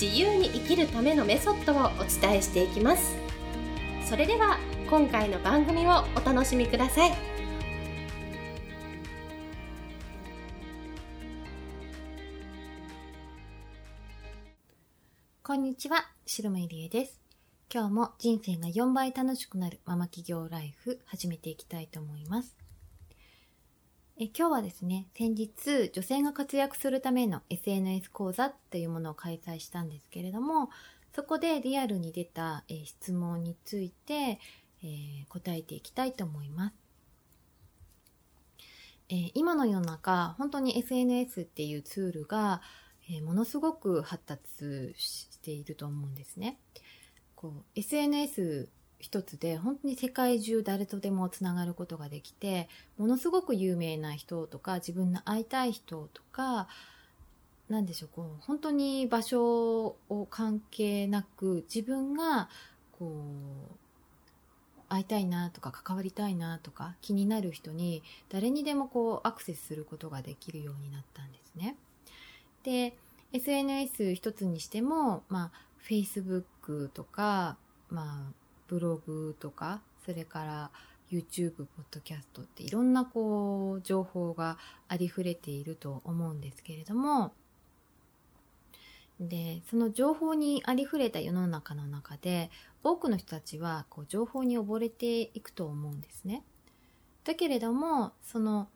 自由に生きるためのメソッドをお伝えしていきますそれでは今回の番組をお楽しみくださいこんにちは、白間ゆりえです。今日も人生が4倍楽しくなるママ企業ライフ始めていきたいと思います。え今日はですね、先日女性が活躍するための SNS 講座というものを開催したんですけれども、そこでリアルに出た、え質問について、えー答えていきたいと思います。えー今の世の中、本当に SNS っていうツールが、えーものすごく発達していると思うんですね。こう SNS 一つで本当に世界中誰とでもつながることができてものすごく有名な人とか自分の会いたい人とかなんでしょうこう本当に場所を関係なく自分がこう会いたいなとか関わりたいなとか気になる人に誰にでもこうアクセスすることができるようになったんですね。で SNS 一つにしても、まあ、Facebook とか、まあ、ブログとかそれから YouTube、ポッドキャストっていろんなこう情報がありふれていると思うんですけれどもでその情報にありふれた世の中の中で多くの人たちはこう情報に溺れていくと思うんですね。だけれどもその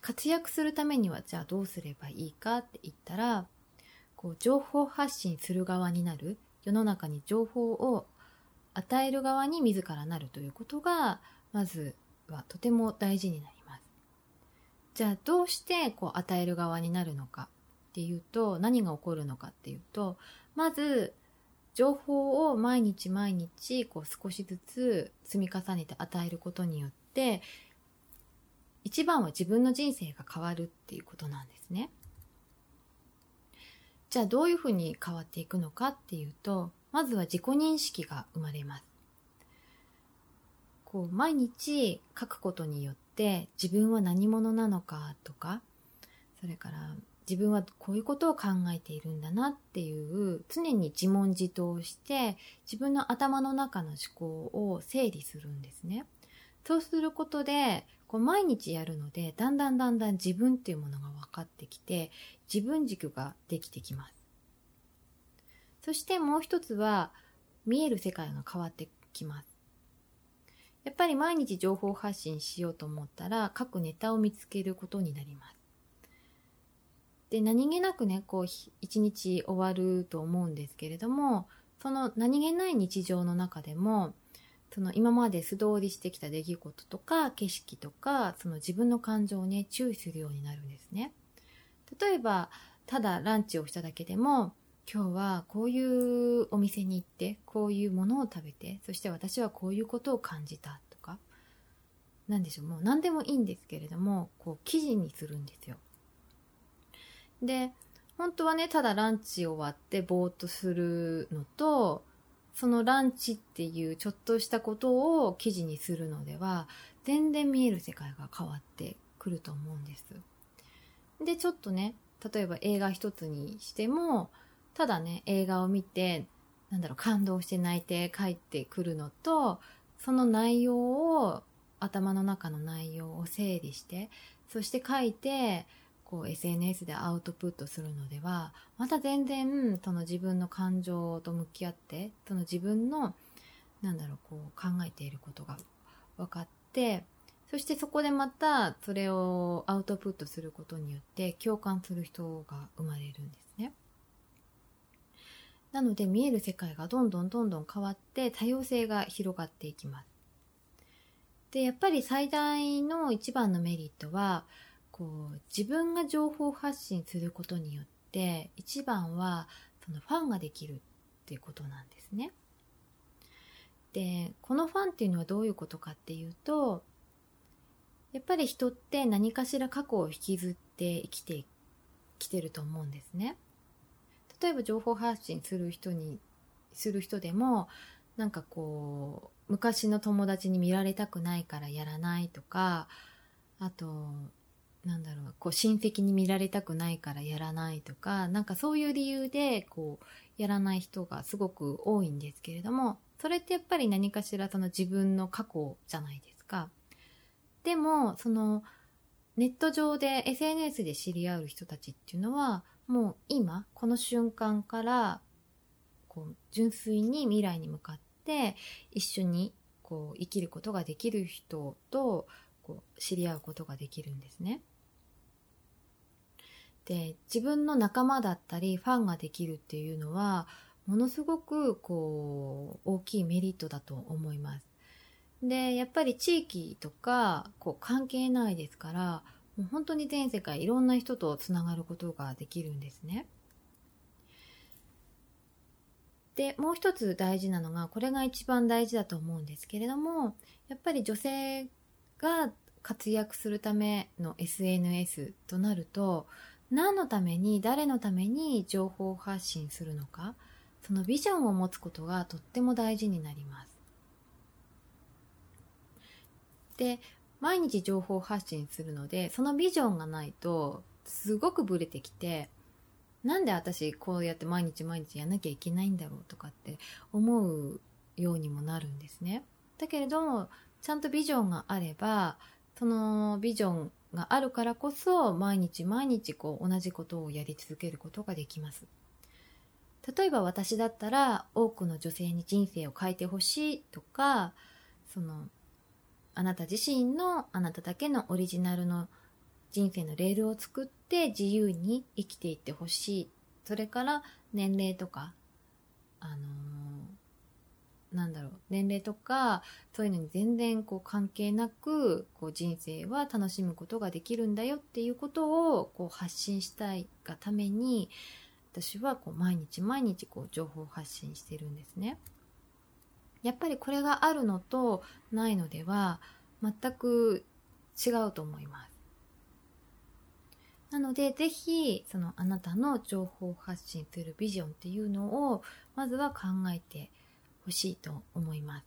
活躍するためにはじゃあどうすればいいかって言ったらこう情報発信する側になる世の中に情報を与える側に自らなるということがまずはとても大事になりますじゃあどうしてこう与える側になるのかっていうと何が起こるのかっていうとまず情報を毎日毎日こう少しずつ積み重ねて与えることによって一番は自分の人生が変わるっていうことなんですね。じゃあどういうふうに変わっていくのかっていうとまずは自己認識が生まれます。こう毎日書くことによって自分は何者なのかとかそれから自分はこういうことを考えているんだなっていう常に自問自答して自分の頭の中の思考を整理するんですね。そうすることでこう毎日やるのでだんだんだんだん自分っていうものが分かってきて自分軸ができてきますそしてもう一つは見える世界が変わってきます。やっぱり毎日情報発信しようと思ったら各ネタを見つけることになります。で何気なくねこう一日終わると思うんですけれどもその何気ない日常の中でもその今まで素通りしてきた出来事とか景色とかその自分の感情をね注意するようになるんですね。例えばただランチをしただけでも今日はこういうお店に行ってこういうものを食べてそして私はこういうことを感じたとか。何でしょう。もう何でもいいんですけれどもこう記事にするんですよ。で本当はねただランチ終わってぼーっとするのとそのランチっていうちょっとしたことを記事にするのでは全然見える世界が変わってくると思うんです。でちょっとね例えば映画一つにしてもただね映画を見てなんだろう感動して泣いて帰ってくるのとその内容を頭の中の内容を整理してそして書いてこう SNS でアウトプットするのではまた全然その自分の感情と向き合ってその自分のなんだろうこう考えていることが分かってそしてそこでまたそれをアウトプットすることによって共感する人が生まれるんです。なので見える世界がどんどんどんどん変わって多様性が広がっていきます。でやっぱり最大の一番のメリットはこう自分が情報発信することによって一番はそのファンができるっていうことなんですね。でこのファンっていうのはどういうことかっていうとやっぱり人って何かしら過去を引きずって生きてきてると思うんですね。例えば情報発信する人にする人でもなんかこう昔の友達に見られたくないからやらないとかあとなんだろうこう親戚に見られたくないからやらないとかなんかそういう理由でこうやらない人がすごく多いんですけれどもそれってやっぱり何かしらその自分の過去じゃないですか。でもそのネット上で SNS で知り合う人たちっていうのはもう今この瞬間からこう純粋に未来に向かって一緒にこう生きることができる人とこう知り合うことができるんですね。で自分の仲間だったりファンができるっていうのはものすごくこう大きいメリットだと思います。でやっぱり地域とかこう関係ないですからもう本当に全世界いろんな人とつながることができるんですね。でもう一つ大事なのがこれが一番大事だと思うんですけれどもやっぱり女性が活躍するための SNS となると何のために誰のために情報発信するのかそのビジョンを持つことがとっても大事になります。で毎日情報発信するのでそのビジョンがないとすごくブレてきてなんで私こうやって毎日毎日やんなきゃいけないんだろうとかって思うようにもなるんですね。だけれどもちゃんとビジョンがあればそのビジョンがあるからこそ毎日毎日こう同じことをやり続けることができます。例えば私だったら多くの女性に人生を変えてほしいとかそのあなた自身のあなただけのオリジナルの人生のレールを作って自由に生きていってほしいそれから年齢とかあのー、なんだろう年齢とかそういうのに全然こう関係なくこう人生は楽しむことができるんだよっていうことをこう発信したいがために私はこう毎日毎日こう情報発信してるんですね。やっぱりこれがあるのとないのでは全く違うと思います。なので、ぜひ、そのあなたの情報発信するビジョンっていうのを、まずは考えてほしいと思います。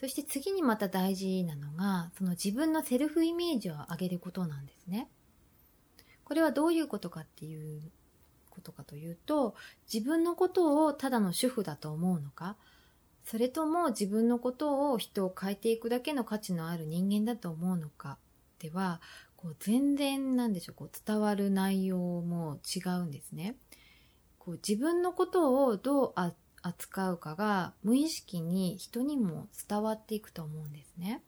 そして次にまた大事なのが、その自分のセルフイメージを上げることなんですね。これはどういうことかっていうことかというと、自分のことをただの主婦だと思うのか、それとも自分のことを人を変えていくだけの価値のある人間だと思うのか？ではこう全然なんでしょうこう伝わる内容も違うんですね。こう自分のことをどう扱うかが無意識に人にも伝わっていくと思うんですね。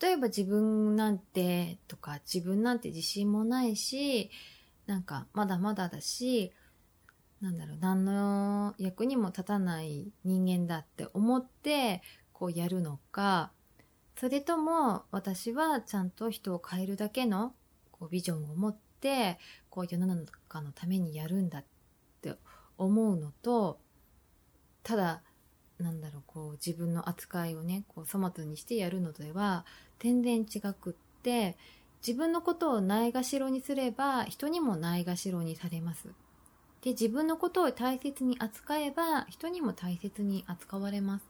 例えば自分なんてとか自分なんて自信もないしなんかまだまだだしなんだろう何の役にも立たない人間だって思ってこうやるのかそれとも私はちゃんと人を変えるだけのこうビジョンを持ってこう世の中のためにやるんだって思うのとただなんだろうこう自分の扱いをねこう粗末にしてやるのでは全然違くって自分のことをないがしろにすれば人にもないがしろにされます。で自分のことを大切に扱えば人にも大切に扱われます。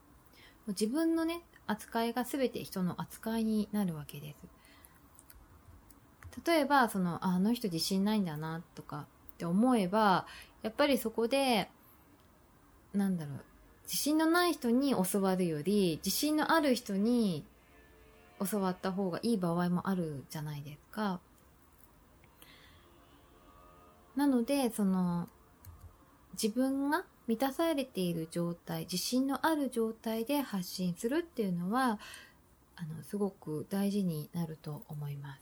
自分のね扱いが全て人の扱いになるわけです。例えばそのあの人自信ないんだなとかって思えばやっぱりそこでなんだろう自信のない人に教わるより自信のある人に教わった方がいい場合もあるじゃないですか。なのでその自分が満たされている状態自信のある状態で発信するっていうのはあのすごく大事になると思います。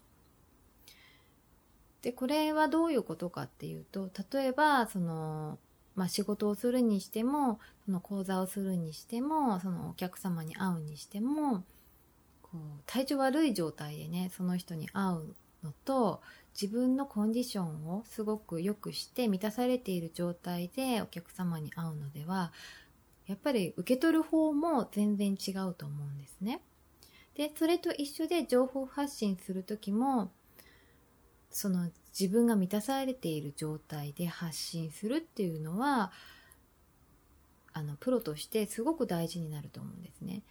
でこれはどういうことかっていうと例えばその、まあ、仕事をするにしてもその講座をするにしてもそのお客様に会うにしてもこう体調悪い状態でねその人に会うのと自分のコンディションをすごく良くして満たされている状態でお客様に会うのではやっぱり受け取る方も全然違うと思うんですね。で、それと一緒で情報発信する時も、その自分が満たされている状態で発信するっていうのは、あの、プロとしてすごく大事になると思うんですね。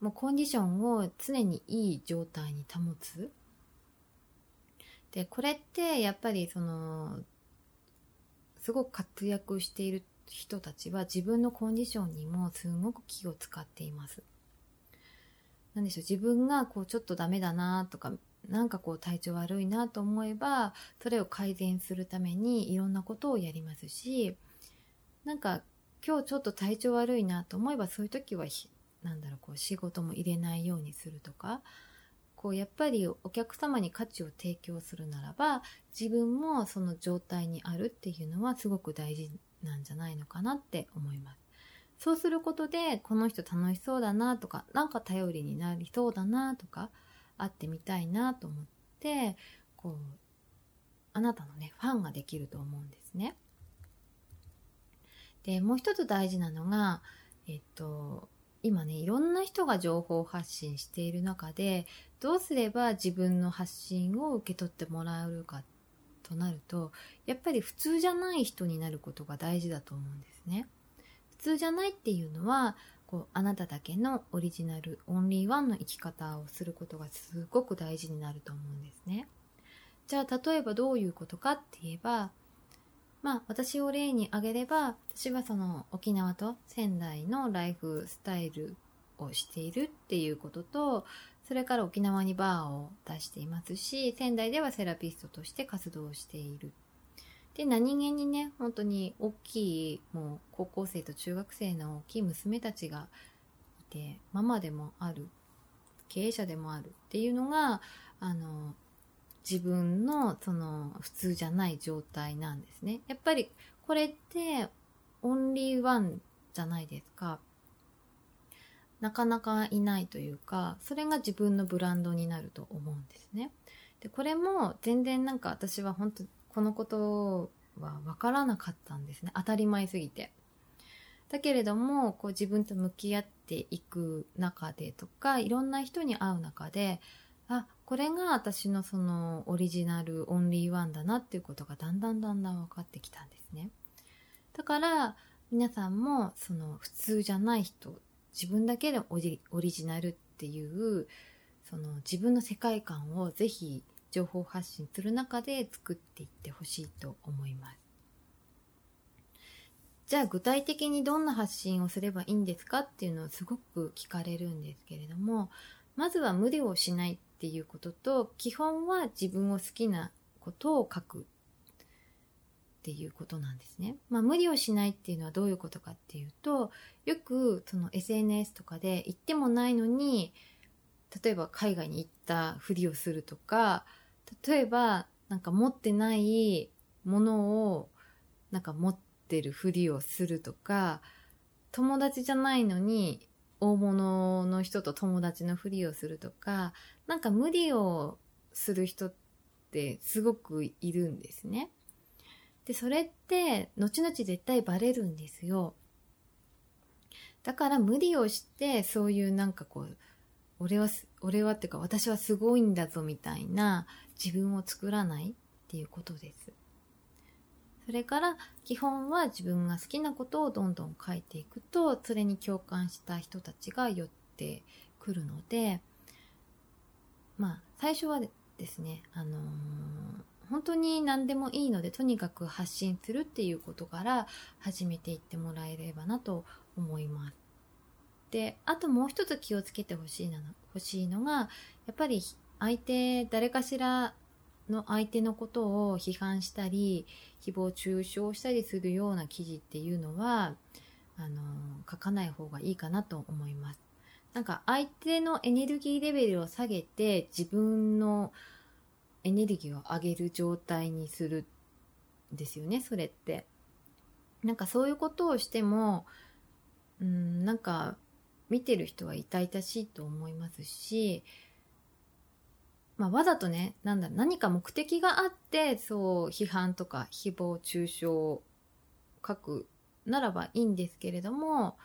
もうコンディションを常にいい状態に保つ。で、これってやっぱりその、すごく活躍している人たちは自分のコンディションにもすごく気を使っています。なでしょう、自分がこうちょっとダメだなとか、なんかこう体調悪いなと思えば、それを改善するためにいろんなことをやりますし、なんか今日ちょっと体調悪いなと思えばそういう時はなんだろうこう仕事も入れないようにするとかこうやっぱりお客様に価値を提供するならば自分もその状態にあるっていうのはすごく大事なんじゃないのかなって思います。そうすることでこの人楽しそうだなとか何か頼りになりそうだなとか会ってみたいなと思ってこうあなたのねファンができると思うんですね。でもう一つ大事なのがえっと今ねいろんな人が情報発信している中でどうすれば自分の発信を受け取ってもらえるかとなるとやっぱり普通じゃない人になることが大事だと思うんですね。普通じゃないっていうのはこうあなただけのオリジナルオンリーワンの生き方をすることがすごく大事になると思うんですね。じゃあ例えばどういうことかって言えばまあ私を例に挙げれば私はその沖縄と仙台のライフスタイルをしているっていうこととそれから沖縄にバーを出していますし仙台ではセラピストとして活動しているで何気にね本当に大きいもう高校生と中学生の大きい娘たちがいてママでもある経営者でもあるっていうのがあの自分のその普通じゃない状態なんですね。やっぱりこれってオンリーワンじゃないですか。なかなかいないというか、それが自分のブランドになると思うんですね。で、これも全然なんか私は本当このことは分からなかったんですね。当たり前すぎて。だけれども、こう自分と向き合っていく中でとか、いろんな人に会う中で、あ、これが私のそのオリジナルオンリーワンだなっていうことがだんだんだんだん分かってきたんですね。だから皆さんもその普通じゃない人、自分だけでオリジナルっていうその自分の世界観をぜひ情報発信する中で作っていってほしいと思います。じゃあ具体的にどんな発信をすればいいんですかっていうのをすごく聞かれるんですけれども、まずは無理をしないっていうことと基本は自分を好きなことを書くっていうことなんですね。まあ無理をしないっていうのはどういうことかっていうとよくその SNS とかで行ってもないのに例えば海外に行ったふりをするとか例えばなんか持ってないものをなんか持ってるふりをするとか友達じゃないのに大物の人と友達のふりをするとか、なんか無理をする人ってすごくいるんですね。で、それって後々絶対バレるんですよ。だから無理をしてそういうなんかこう、俺は、俺はっていうか私はすごいんだぞみたいな自分を作らないっていうことです。それから基本は自分が好きなことをどんどん書いていくとそれに共感した人たちが寄ってくるのでまあ最初はですねあのー、本当に何でもいいのでとにかく発信するっていうことから始めていってもらえればなと思います。であともう一つ気をつけてほしいな欲しいのがやっぱり相手誰かしらの相手のことを批判したり誹謗中傷したりするような記事っていうのはあの書かない方がいいかなと思います。なんか相手のエネルギーレベルを下げて自分のエネルギーを上げる状態にするんですよねそれって。なんかそういうことをしてもうんなんか見てる人は痛々しいと思いますしまあ、わざとね、なんだ何か目的があって、そう、批判とか誹謗中傷を書くならばいいんですけれども、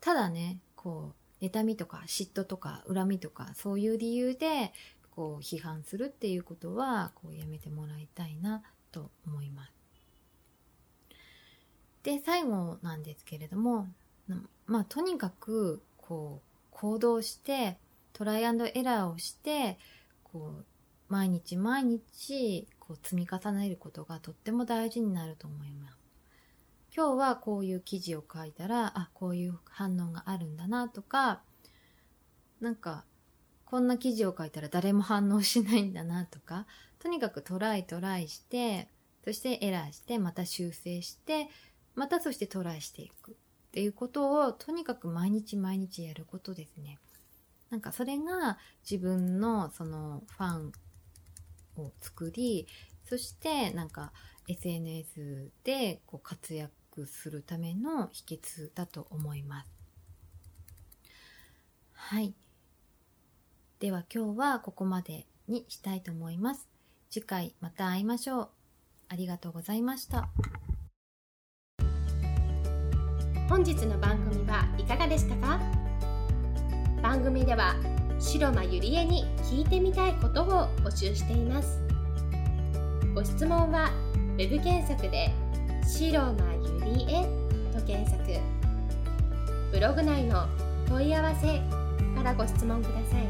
ただねこう妬みとか嫉妬とか恨みとかそういう理由でこう批判するっていうことはこうやめてもらいたいなと思います。で最後なんですけれどもまあとにかくこう行動してトライアンドエラーをしてこう毎日毎日こう積み重ねることがとっても大事になると思います。今日はこういう記事を書いたらあこういう反応があるんだなとかなんかこんな記事を書いたら誰も反応しないんだなとかとにかくトライトライしてそしてエラーしてまた修正してまたそしてトライしていくっていうことをとにかく毎日毎日やることですね。なんかそれが自分のそのファンを作りそしてなんか SNS でこう活躍するための秘訣だと思います。はい。では今日はここまでにしたいと思います。次回また会いましょう。ありがとうございました。本日の番組はいかがでしたか？番組では白間ゆりえに聞いてみたいことを募集しています。ご質問は web 検索で「白間ゆりえ」と検索ブログ内の問い合わせからご質問ください